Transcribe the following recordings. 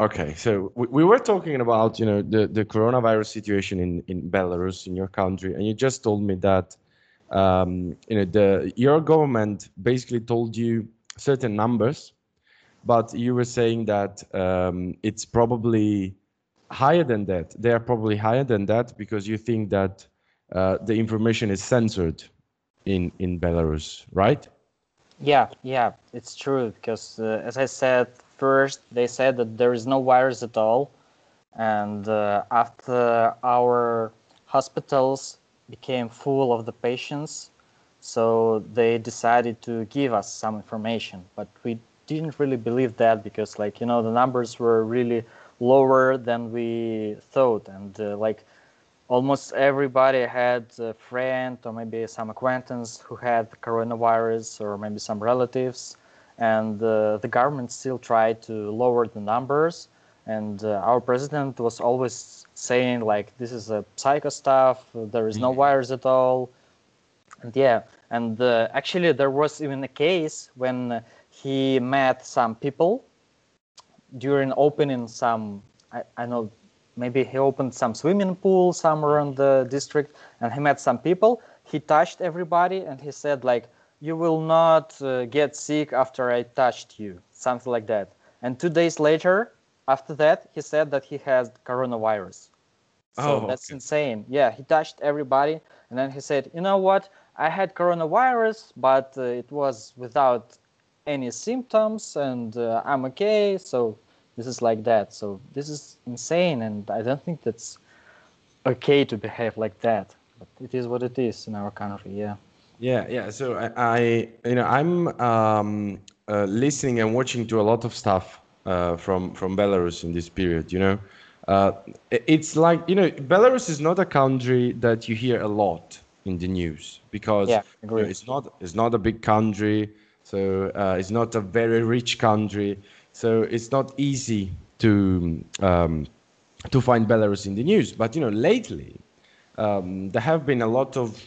Okay, so we, we were talking about you know the, the coronavirus situation in, in Belarus in your country, and you just told me that um, you know the your government basically told you certain numbers, but you were saying that um, it's probably higher than that. They are probably higher than that because you think that uh, the information is censored in in Belarus, right? Yeah, yeah, it's true because uh, as I said first, they said that there is no virus at all, and uh, after our hospitals became full of the patients, so they decided to give us some information, but we didn't really believe that because, like you know, the numbers were really lower than we thought, and uh, like almost everybody had a friend or maybe some acquaintance who had coronavirus or maybe some relatives and uh, the government still tried to lower the numbers. And uh, our president was always saying like this is a psycho stuff. There is no mm-hmm. virus at all. And yeah and uh, actually there was even a case when he met some people during opening some I, I know maybe he opened some swimming pool somewhere in the district and he met some people. He touched everybody and he said like you will not uh, get sick after i touched you something like that. And two days later after that he said that he has coronavirus. So oh, that's okay. insane. Yeah he touched everybody and then he said you know what? I had coronavirus but uh, it was without any symptoms and uh, i'm okay. So this is like that. So this is insane and i don't think that's okay to behave like that but it is what it is in our country yeah yeah yeah. So i, I you know i'm um, uh, listening and watching to a lot of stuff uh, from from belarus in this period you know? Uh, it's like you know belarus is not a country that you hear a lot in the news because yeah, you know, it's not it's not a big country. So uh, it's not a very rich country. So it's not easy to um, to find Belarus in the news. But you know, lately um, there have been a lot of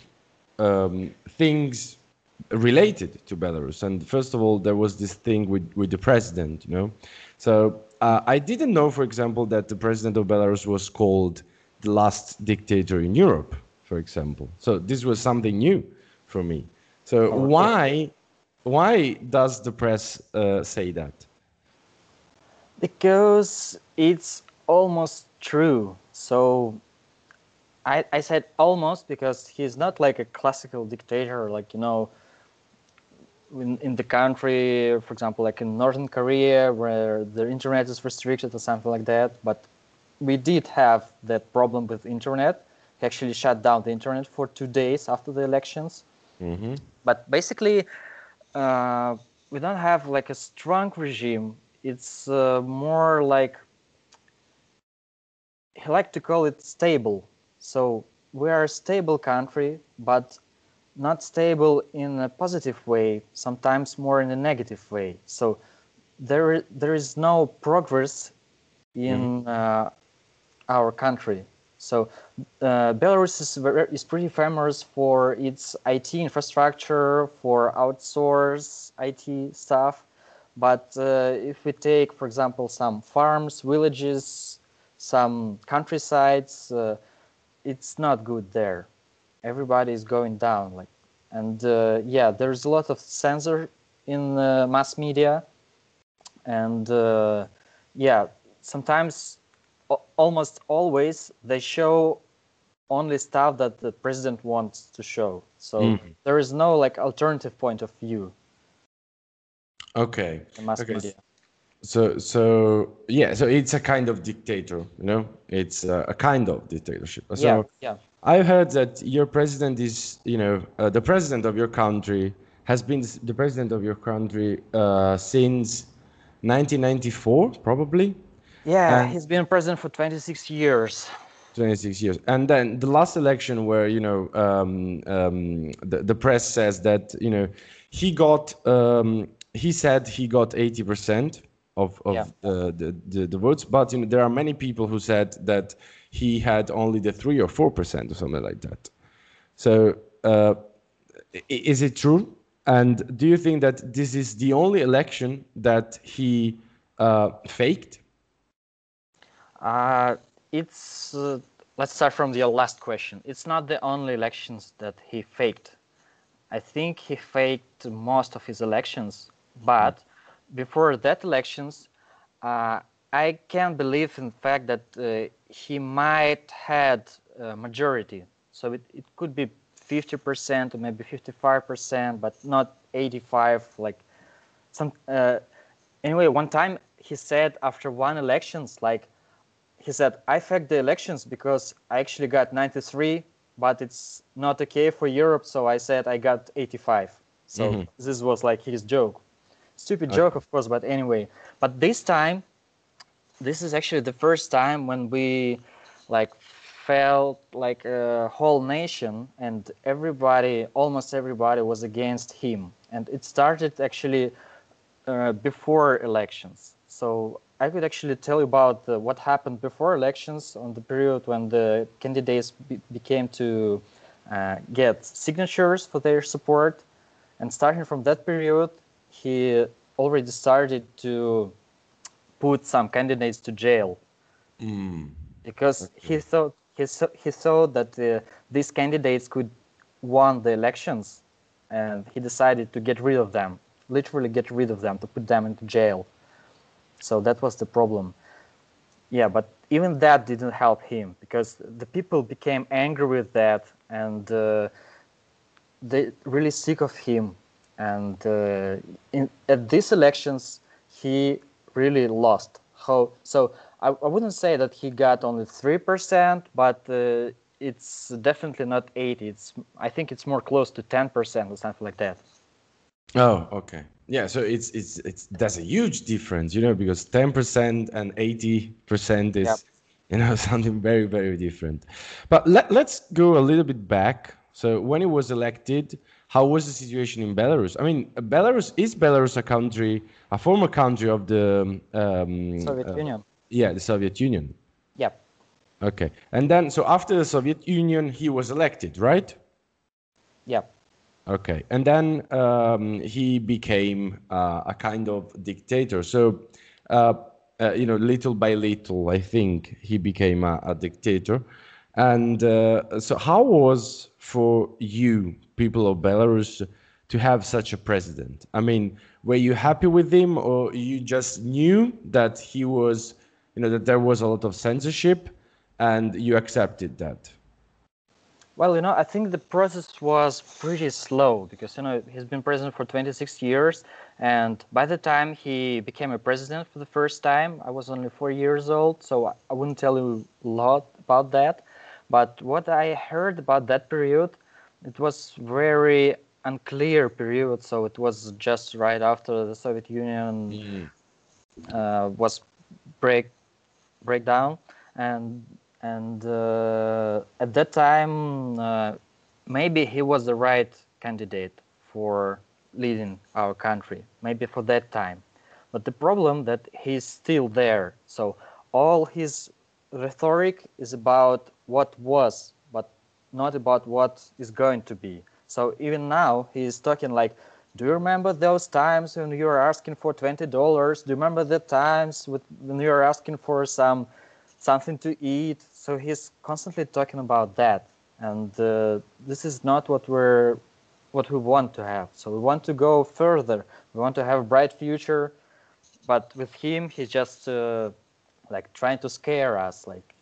um, things related to Belarus. And first of all, there was this thing with with the president. You know, so uh, I didn't know, for example, that the president of Belarus was called the last dictator in Europe, for example. So this was something new for me. So oh, why why does the press uh, say that? Because it's almost true. So I, I said almost because he's not like a classical dictator, like, you know, in, in the country, for example, like in Northern Korea, where the internet is restricted or something like that. But we did have that problem with internet. He actually shut down the internet for two days after the elections. Mm-hmm. But basically, uh, we don't have like a strong regime it's uh, more like he like to call it stable. So we are a stable country, but not stable in a positive way. Sometimes more in a negative way. So there there is no progress in mm-hmm. uh, our country. So uh, Belarus is, very, is pretty famous for its IT infrastructure, for outsource IT stuff, but uh, if we take, for example, some farms, villages, some countrysides, uh, it's not good there. Everybody is going down, like, and uh, yeah, there's a lot of censor in mass media, and uh, yeah, sometimes, almost always, they show only stuff that the president wants to show. So mm. there is no like alternative point of view. Okay. Mass okay. media. So, so yeah, so it's a kind of dictator, you know, it's a, a kind of dictatorship. So yeah, yeah. I heard that your president is, you know, uh, the president of your country has been the president of your country uh, since 1994, probably. Yeah, and he's been president for 26 years. 26 years. And then the last election, where you know um, um, the the press says that you know he got um, he said he got 80% of, of yeah. the, the, the, votes, but you know, there are many people who said that he had only the 3 or 4% or something like that. So uh, is it true? And do you think that this is the only election that he uh, faked? Uh, it's uh, let's start from the last question. It's not the only elections that he faked. I think he faked most of his elections, but before that elections, uh, I can believe in the fact that uh, he might had a majority. So it, it could be 50% or maybe 55%, but not 85. Like some. Uh, anyway, one time he said after one elections, like he said, I faked the elections because I actually got 93, but it's not okay for Europe. So I said I got 85. So mm-hmm. this was like his joke. Stupid okay. joke, of course, but anyway. But this time, this is actually the first time when we like felt like a whole nation and everybody, almost everybody was against him. And it started actually uh, before elections. So I could actually tell you about uh, what happened before elections on the period when the candidates be- became to uh, get signatures for their support. And starting from that period, he already started to put some candidates to jail mm. because okay. he thought he, saw, he thought that uh, these candidates could won the elections and he decided to get rid of them literally get rid of them to put them into jail so that was the problem. Yeah, but even that didn't help him because the people became angry with that and uh, they really sick of him. And uh, in, at these elections, he really lost. How so? I, I wouldn't say that he got only three percent, but uh, it's definitely not 80. It's I think it's more close to 10 percent or something like that. Oh, okay. Yeah, so it's it's it's that's a huge difference, you know, because 10% and 80% is yep. you know something very very different. But let, let's go a little bit back. So when he was elected, how was the situation in Belarus? I mean, Belarus is Belarus a country, a former country of the um, Soviet uh, Union. Yeah, the Soviet Union. Yep. Okay, and then so after the Soviet Union, he was elected, right? Yep. Okay, and then um, he became uh, a kind of dictator. So, uh, uh, you know, little by little, I think he became a, a dictator. And uh, so, how was for you, people of Belarus, to have such a president? I mean, were you happy with him, or you just knew that he was, you know, that there was a lot of censorship, and you accepted that? Well, you know, I think the process was pretty slow because, you know, he's been president for 26 years. And by the time he became a president for the first time, I was only four years old. So I wouldn't tell you a lot about that. But what I heard about that period, it was very unclear period. So it was just right after the Soviet Union mm. uh, was break breakdown. And and uh, at that time uh, maybe he was the right candidate for leading our country maybe for that time but the problem that he's still there so all his rhetoric is about what was but not about what is going to be. So even now he's talking like do you remember those times when you were asking for $20 do you remember the times when you were asking for some something to eat? So he's constantly talking about that. And uh, this is not what we're what we want to have. So we want to go further. We want to have a bright future. But with him he's just uh, like trying to scare us like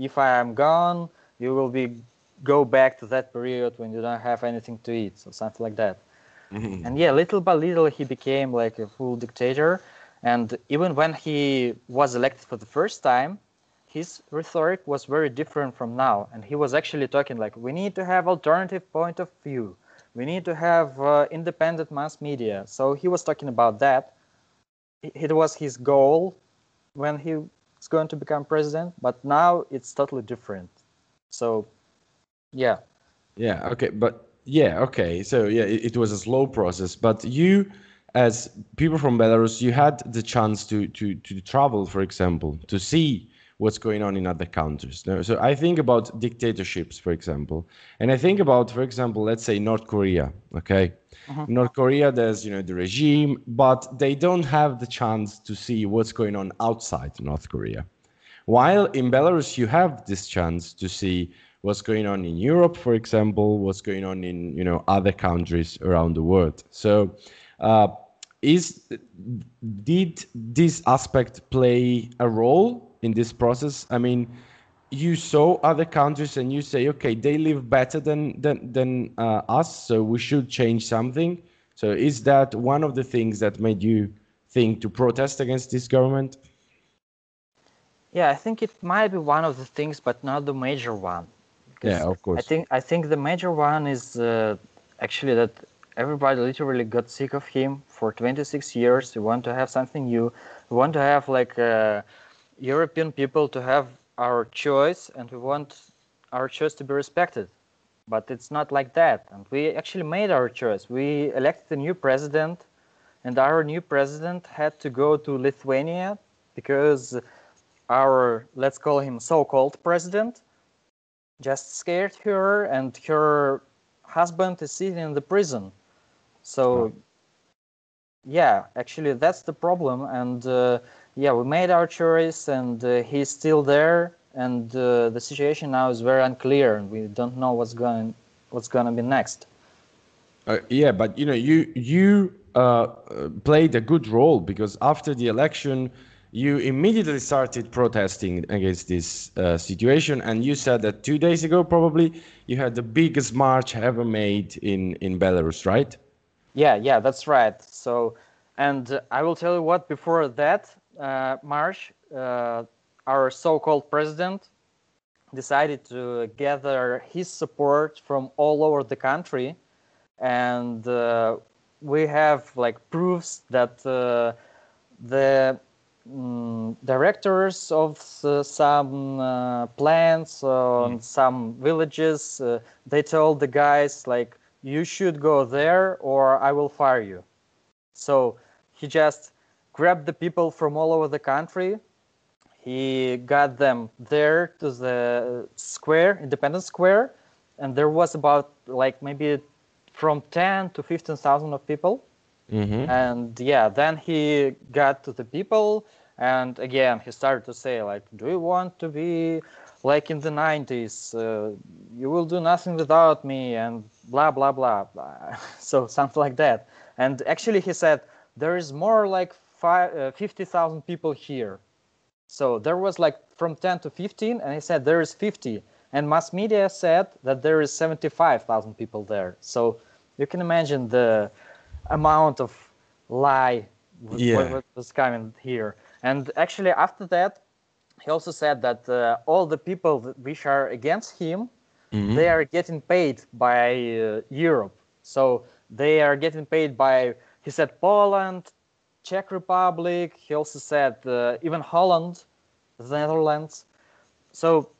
if i am gone you will be go back to that period when you don't have anything to eat so something like that. Mm-hmm. and yeah little by little he became like a full dictator. And even when he was elected for the first time his rhetoric was very different from now. And he was actually talking like we need to have alternative point of view. We need to have uh, independent mass media. So he was talking about that. It was his goal when he was going to become president but now it's totally different. So yeah. Yeah okay but yeah okay so yeah it, it was a slow process but you as people from belarus you had the chance to to to travel for example to see what's going on in other countries. So I think about dictatorships, for example, and I think about, for example, let's say North Korea. Okay, uh-huh. North Korea, there's you know the regime, but they don't have the chance to see what's going on outside North Korea. While in Belarus, you have this chance to see what's going on in Europe, for example, what's going on in you know other countries around the world. So, uh, is did this aspect play a role in this process? I mean, you saw other countries and you say, okay, they live better than than than uh, us, so we should change something. So, is that one of the things that made you think to protest against this government? Yeah, I think it might be one of the things, but not the major one. Yeah, of course. I think I think the major one is uh, actually that everybody literally got sick of him for 26 years. We want to have something new. We want to have like uh, European people to have our choice, and we want our choice to be respected. But it's not like that. And we actually made our choice. We elected a new president, and our new president had to go to Lithuania because our let's call him so-called president just scared her and her husband is sitting in the prison so yeah actually that's the problem and uh, yeah we made our choice and uh, he's still there and uh, the situation now is very unclear and we don't know what's going what's going to be next. Uh, yeah but you know you you uh, played a good role because after the election you immediately started protesting against this uh, situation and you said that two days ago probably you had the biggest march ever made in in belarus right? Yeah yeah that's right. So and uh, i will tell you what before that march uh, our so-called president decided to gather his support from all over the country and uh, we have like proofs that uh, the um, directors of uh, some uh, plants on mm. some villages uh, they told the guys like you should go there or i will fire you so he just grabbed the people from all over the country he got them there to the square independence square and there was about like maybe from 10 to 15000 of people Mm-hmm. And yeah, then he got to the people, and again he started to say like, "Do you want to be like in the 90s? Uh, you will do nothing without me," and blah blah blah. blah. so something like that. And actually, he said there is more like uh, 50,000 people here. So there was like from 10 to 15, and he said there is 50. And mass media said that there is 75,000 people there. So you can imagine the amount of lie yeah. what, was coming here. And actually, after that, he also said that uh, all the people which are against him, mm-hmm. they are getting paid by uh, Europe. So they are getting paid by, he said, Poland, Czech Republic. He also said uh, even Holland, the Netherlands. So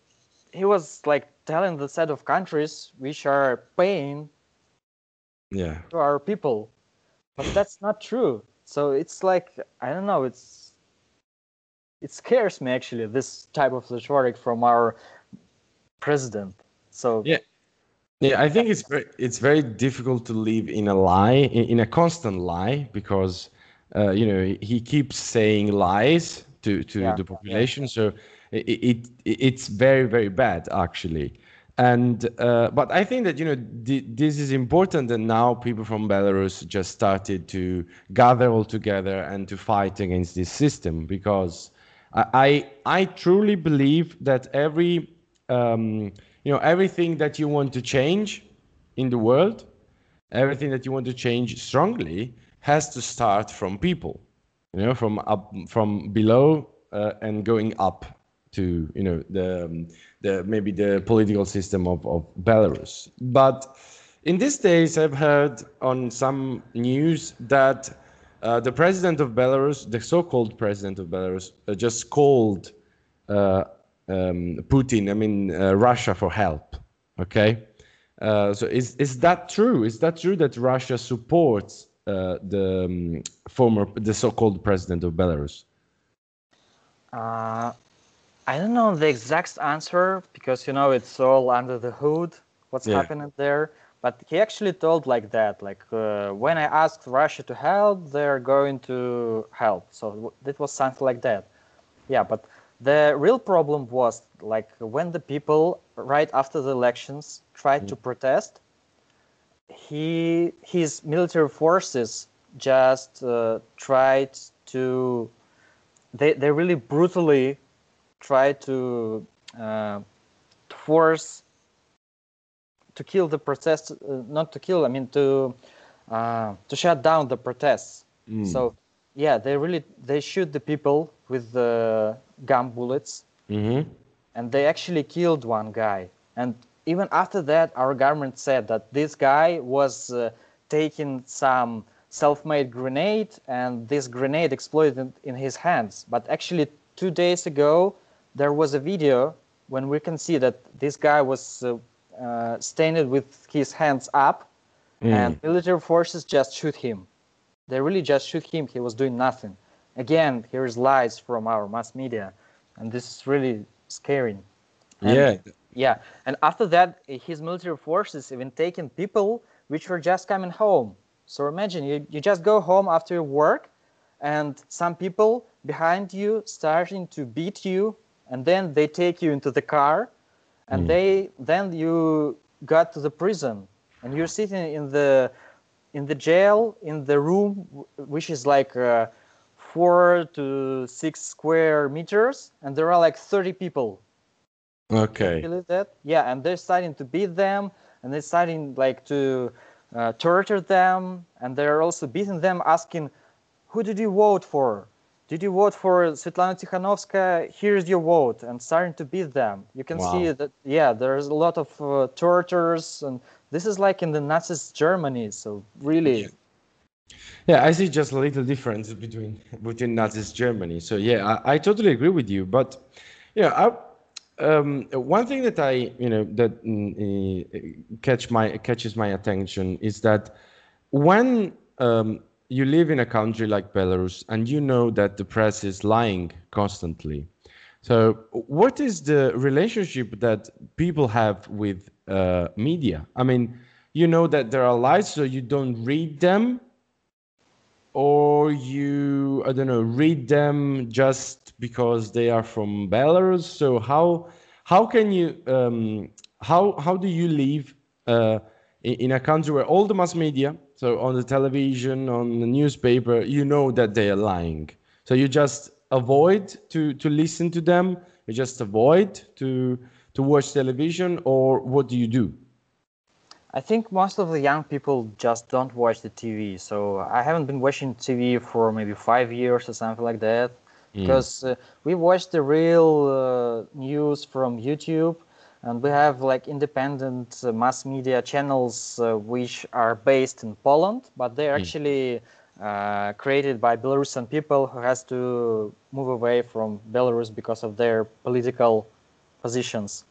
he was like telling the set of countries which are paying yeah. to our people but that's not true so it's like i don't know it's it scares me actually this type of rhetoric from our president so yeah yeah i think it's very, it's very difficult to live in a lie in, in a constant lie because uh, you know he keeps saying lies to to yeah, the population yeah. so it, it it's very very bad actually and uh, but I think that you know this is important, and now people from Belarus just started to gather all together and to fight against this system because I I truly believe that every um, you know everything that you want to change in the world, everything that you want to change strongly has to start from people, you know, from up from below uh, and going up to you know the um, the maybe the political system of, of Belarus. But in these days, I've heard on some news that uh, the president of Belarus, the so-called president of Belarus, uh, just called uh, um, Putin, I mean uh, Russia, for help. Okay, uh, so is is that true? Is that true that Russia supports uh, the um, former, the so-called president of Belarus? I don't know the exact answer because you know it's all under the hood what's yeah. happening there. But he actually told like that, like uh, when I asked Russia to help, they're going to help. So it was something like that. Yeah, but the real problem was like when the people right after the elections tried to protest he his military forces just uh, tried to they, they really brutally tried to uh, force to kill the protests uh, not to kill i mean to uh, to shut down the protests. So yeah they really they shoot the people with the gun bullets. Mm-hmm. and they actually killed one guy. And even after that our government said that this guy was uh, taking some self-made grenade and this grenade exploded in, in his hands. But actually two days ago there was a video when we can see that this guy was uh, uh, standing with his hands up and military forces just shoot him. They really just shoot him. He was doing nothing. Again here is lies from our mass media and this is really scary. And- yeah. Yeah, and after that, uh, his military forces even taken people which were just coming home. So imagine you, you just go home after your work, and some people behind you starting to beat you, and then they take you into the car, and they then you got to the prison, and you're sitting in the in the jail in the room which is like uh, four to six square meters, and there are like 30 people Okay. believe that? Yeah, and they're starting to beat them, and they're starting like to uh, torture them, and they're also beating them, asking, "Who did you vote for? Did you vote for Svetlana Tikhanovskaya? Here's your vote," and starting to beat them. You can see that. Yeah, there's a lot of uh, tortures, and this is like in the Nazis Germany. So really, Yeah, I see just a little difference between between Nazi Germany. So yeah, I, I totally agree with you. But yeah, I, um, one thing that I you know that eh, catch my catches my attention is that when um, you live in a country like Belarus and you know that the press is lying constantly. So, what is the relationship that people have with uh, media? I mean, you know that there are lies, so you don't read them, or you, I don't know, read them just because they are from Belarus. So, how how can you um, how how do you live uh, in, in a country where all the mass media, so on the television, on the newspaper, you know that they are lying. So you just avoid to to listen to them. You just avoid to to watch television, or what do you do? I think most of the young people just don't watch the TV. So I haven't been watching TV for maybe five years or something like that. Because uh, we watch the real uh, news from YouTube, and we have like independent uh, mass media channels uh, which are based in Poland, but they're actually uh, created by Belarusian people who has to move away from Belarus because of their political positions.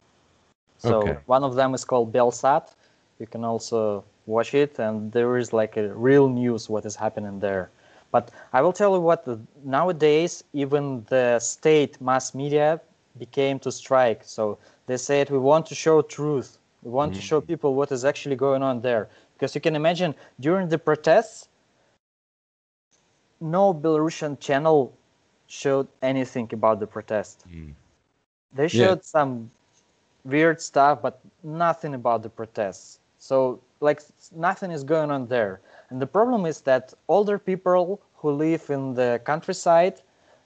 So Okay. one of them is called Belsat. You can also watch it, and there is like a real news what is happening there. But I will tell you what. the- Nowadays, even the state mass media became to strike. So they said we want to show truth. We want to show mm. people what is actually going on there. Because you can imagine during the protests, no Belarusian channel showed anything about the protest. Mm. They Yeah. showed some weird stuff, but nothing about the protests. So, like, nothing is going on there. And the problem is that older people who live in the countryside,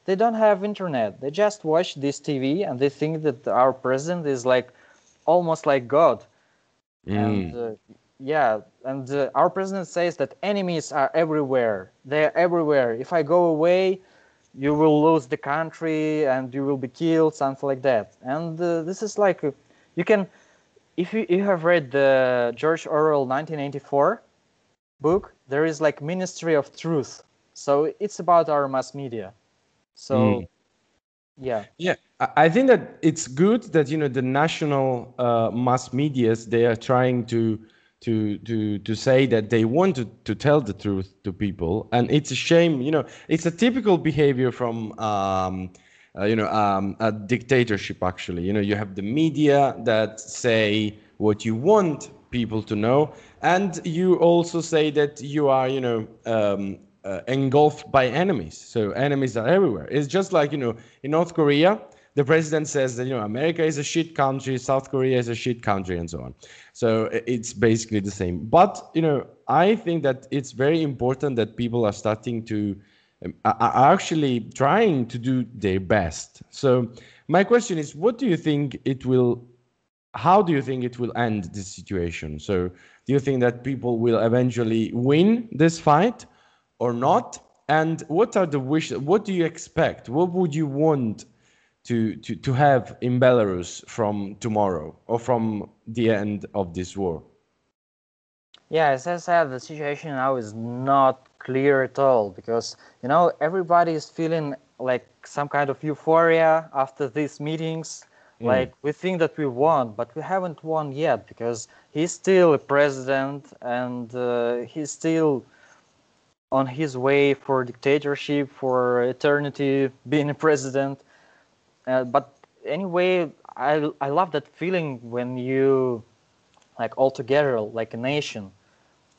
they don't have internet. They just watch this TV and they think that our president is like almost like God. And uh, yeah, and uh, our president says that enemies are everywhere. They're everywhere. If I go away, you will lose the country and you will be killed, something like that. And uh, this is like, you can, if you, you have read the George Orwell 1984 book, there is like Ministry of Truth. So it's about our mass media. So, Mm. yeah. Yeah, I think that it's good that you know the national uh, mass medias they are trying to to to to say that they want to, to tell the truth to people, and it's a shame. You know, it's a typical behavior from um, uh, you know um, a dictatorship. Actually, you know, you have the media that say what you want people to know, and you also say that you are you know um, uh, engulfed by enemies. So enemies are everywhere. It's just like you know in North Korea the president says that you know America is a shit country, South Korea is a shit country, and so on. So it's basically the same. But you know, I think that it's very important that people are starting to are actually trying to do their best. So my question is, what do you think it will? How do you think it will end this situation? So do you think that people will eventually win this fight, or not? And what are the wishes? What do you expect? What would you want to, to, to have in Belarus from tomorrow or from the end of this war? Yeah, as I said, the situation now is not clear at all because, you know, everybody is feeling like some kind of euphoria after these meetings. Mm. Like we think that we won, but we haven't won yet because he's still a president and uh, he's still on his way for dictatorship for eternity being a president uh, but anyway I, I love that feeling when you like all together like a nation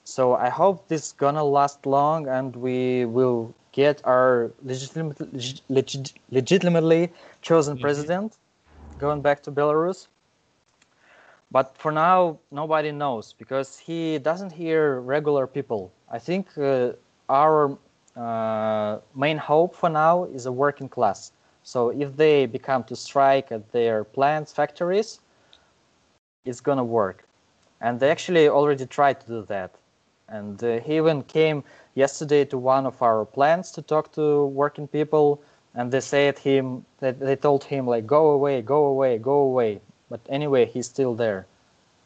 so i hope this is gonna last long and we will get our legitimate, legit, legitimately chosen mm-hmm. president going back to belarus but for now nobody knows because he doesn't hear regular people i think uh, our uh, main hope for now is a working class so if they become to strike at their plants, factories, it's gonna work. And they actually already tried to do that. And uh, he even came yesterday to one of our plants to talk to working people, and they said him that they told him like go away, go away, go away. But anyway, he's still there.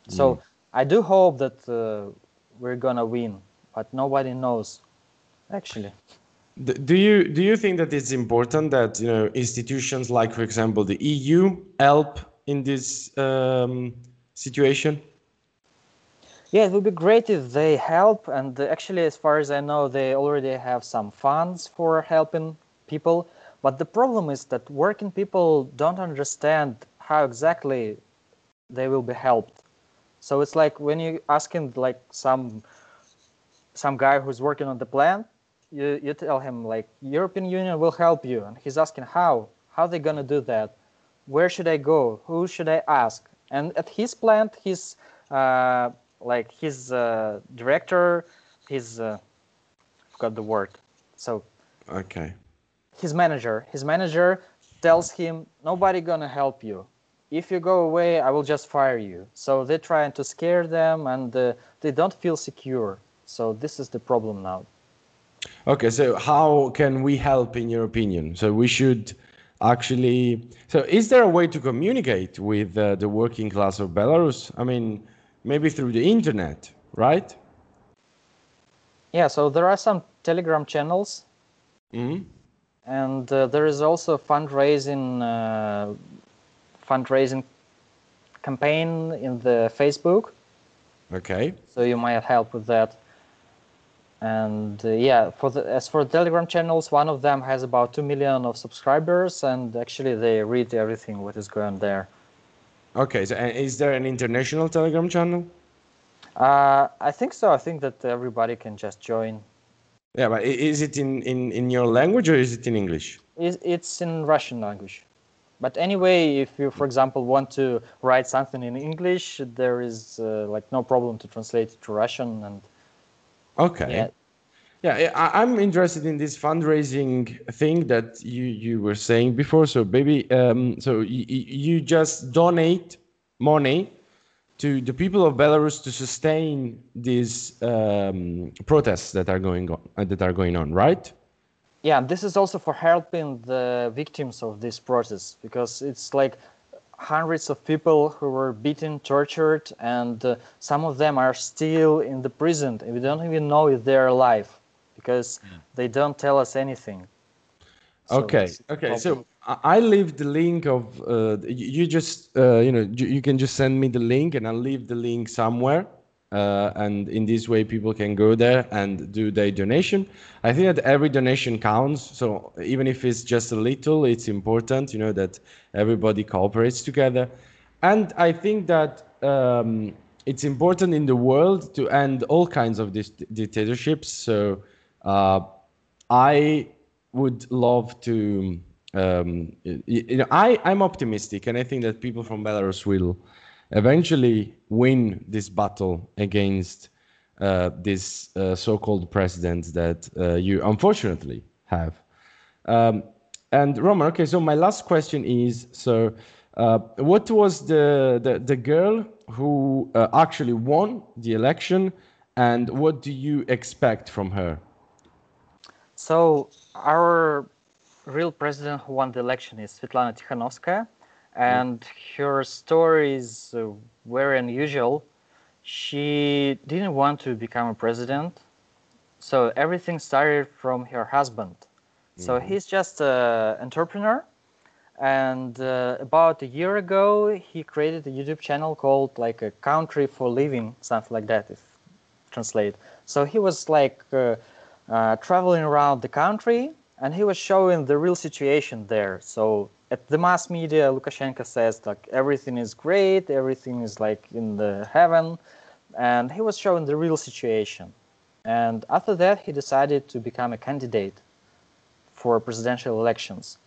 So mm. I do hope that uh, we're gonna win, but nobody knows actually. Do you do you think that it's important that you know institutions like, for example, the EU help in this um, situation? Yeah, it would be great if they help. And actually, as far as I know, they already have some funds for helping people. But the problem is that working people don't understand how exactly they will be helped. So it's like when you asking like some some guy who's working on the plant you, you tell him like European Union will help you, and he's asking how, how they gonna do that, where should I go, who should I ask, and at his plant, his uh, like his uh, director, his uh, got the word, so okay, his manager, his manager tells him nobody gonna help you. If you go away, I will just fire you. So they're trying to scare them, and uh, they don't feel secure. So this is the problem now. Okay, so how can we help in your opinion? So we should actually. So is there a way to communicate with uh, the working class of Belarus? I mean, maybe through the internet, right? Yeah. So there are some Telegram channels. Mm-hmm. And uh, there is also fundraising uh, fundraising campaign in the Facebook. Okay. So you might help with that and uh, yeah for the as for telegram channels one of them has about 2 million of subscribers and actually they read everything what is going on there okay so is there an international telegram channel? Uh, i think so. I think that everybody can just join. Yeah but is it in in, in your language or is it in english? It's in russian language. But anyway if you for example want to write something in english there is uh, like no problem to translate it to russian and Okay. Yeah. Yeah, I, am interested in this fundraising thing that you, you were saying before. So, baby, um, so y- you just donate money to the people of Belarus to sustain these um, protests that are going on. Uh, that are going on, right? Yeah, this is also for helping the victims of this process because it's like hundreds of people who were beaten, tortured, and uh, some of them are still in the prison. We don't even know if they're alive because yeah. they don't tell us anything. So okay, okay. So I leave the link of uh, you just uh, you know you can just send me the link and I'll leave the link somewhere uh, and in this way people can go there and do their donation i think that every donation counts so even if it's just a little it's important you know that everybody cooperates together and i think that um, it's important in the world to end all kinds of dictatorships so uh, i would love to um, you, know, I I'm optimistic, and I think that people from Belarus will eventually win this battle against uh, this uh, so-called president that uh, you unfortunately have. Um, and Roman, okay, so my last question is: so, uh, what was the, the the girl who uh, actually won the election, and what do you expect from her? So our real president who won the election is Svetlana Tikhanovskaya, and her story is uh, very unusual. She didn't want to become a president, so everything started from her husband. So he's just an entrepreneur, and uh, about a year ago, he created a YouTube channel called like a country for living, something like that, if translate. So he was like uh, uh, traveling around the country, and he was showing the real situation there. So at the mass media, Lukashenko says like everything is great, everything is like in the heaven, and he was showing the real situation. And after that, he decided to become a candidate for presidential elections.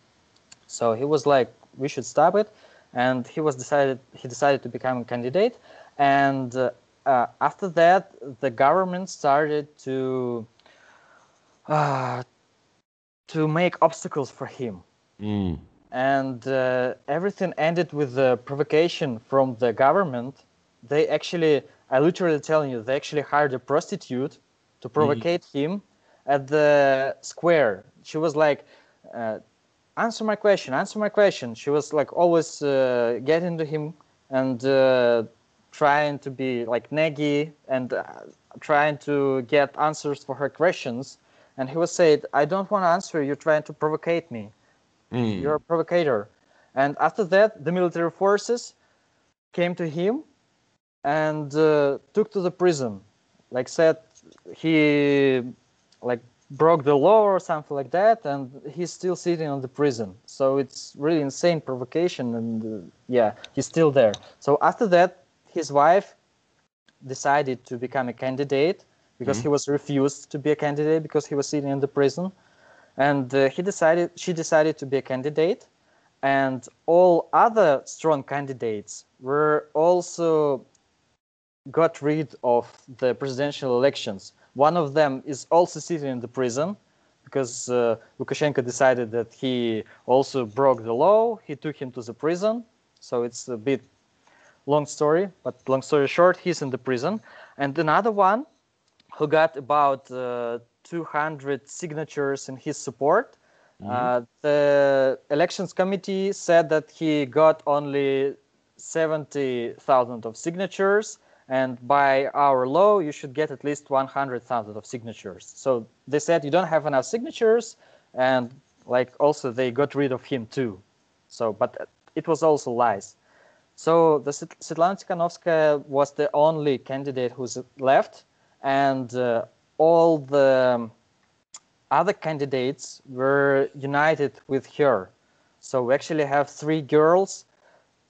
So he was like, we should stop it, and he was decided he decided to become a candidate. And uh, after that, the government started to uh, to make obstacles for him, Mm. and uh, everything ended with the provocation from the government. They actually, I literally telling you, they actually hired a prostitute to provocate him at the square. She was like, uh, "Answer my question, answer my question." She was like always uh, getting to him and uh, trying to be like naggy and uh, trying to get answers for her questions. And he was said, "I don't want to answer. You're trying to provocate me." Mm. you're a provocator. And after that, the military forces came to him and uh, took to the prison. Like said, he like broke the law or something like that, and he's still sitting on the prison. So it's really insane provocation, and uh, yeah, he's still there. So after that, his wife decided to become a candidate because he was refused to be a candidate because he was sitting in the prison. And uh, he decided she decided to be a candidate. And all other strong candidates were also got rid of the presidential elections. One of them is also sitting in the prison because uh, lukashenko decided that he also broke the law. He took him to the prison. So it's a bit long story but long story short he's in the prison. And another one who got about uh, 200 signatures in his support. Uh, the elections committee said that he got only 70,000 of signatures, and by our law, you should get at least 100,000 of signatures. So they said you don't have enough signatures, and like also they got rid of him too. So, but it was also lies. So the Svet- Svetlana Tikhanovskaya was the only candidate who's left, and uh, all the other candidates were united with her. So we actually have three girls,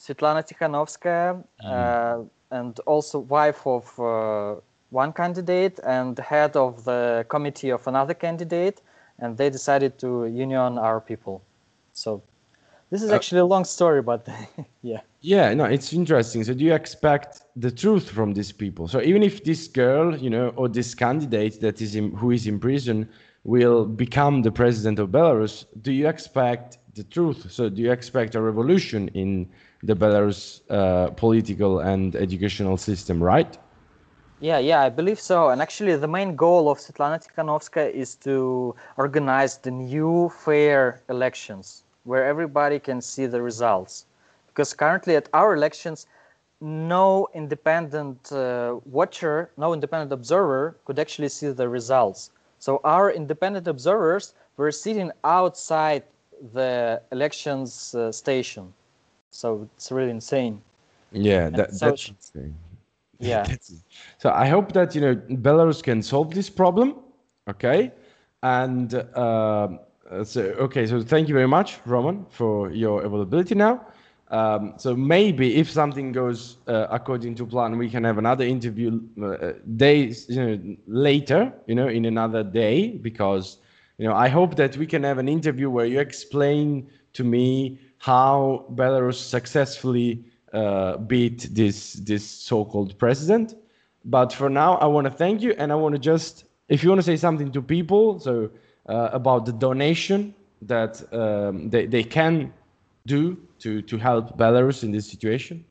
Svetlana Tikhanovskaya, uh, and also wife of uh, one candidate and head of the committee of another candidate, and they decided to union our people. So this is Uh, actually a long story, but yeah. Yeah, no, it's interesting. So, do you expect the truth from these people? So, even if this girl, you know, or this candidate that is in, who is in prison will become the president of Belarus, do you expect the truth? So, do you expect a revolution in the Belarus uh, political and educational system? Right? Yeah, yeah, I believe so. And actually, the main goal of Svetlana Tikhanovskaya is to organize the new fair elections where everybody can see the results. Because currently, at our elections, no independent uh, watcher, no independent observer could actually see the results. So, our independent observers were sitting outside the elections uh, station. So, it's really insane. Yeah, that, so- that's insane. Yeah. That's- so I hope that you know Belarus can solve this problem. Okay, and um, uh, so okay, so thank you very much, Roman, for your availability now. Um, so maybe if something goes uh, according to plan, we can have another interview uh, days you know, later, you know, in another day, because you know I hope that we can have an interview where you explain to me how Belarus successfully uh, beat this this so-called president. But for now, I want to thank you, and I want to just, if you want to say something to people, so about the donation that um, they they can do to to help Belarus in this situation.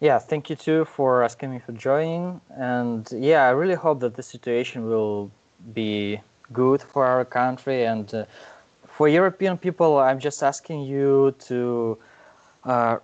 Yeah, thank you too for asking me for joining, and yeah, I really hope that the situation will be good for our country and. Uh, for European people, I'm just asking you to uh,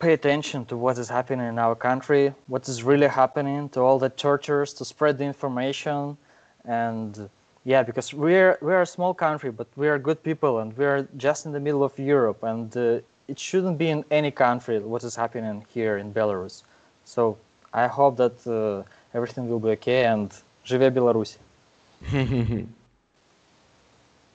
pay attention to what is happening in our country, what is really happening, to all the tortures, to spread the information, and yeah, because we're we're a small country, but we are good people, and we're just in the middle of Europe, and uh, it shouldn't be in any country what is happening here in Belarus. So I hope that uh, everything will be okay, and живе Беларусь.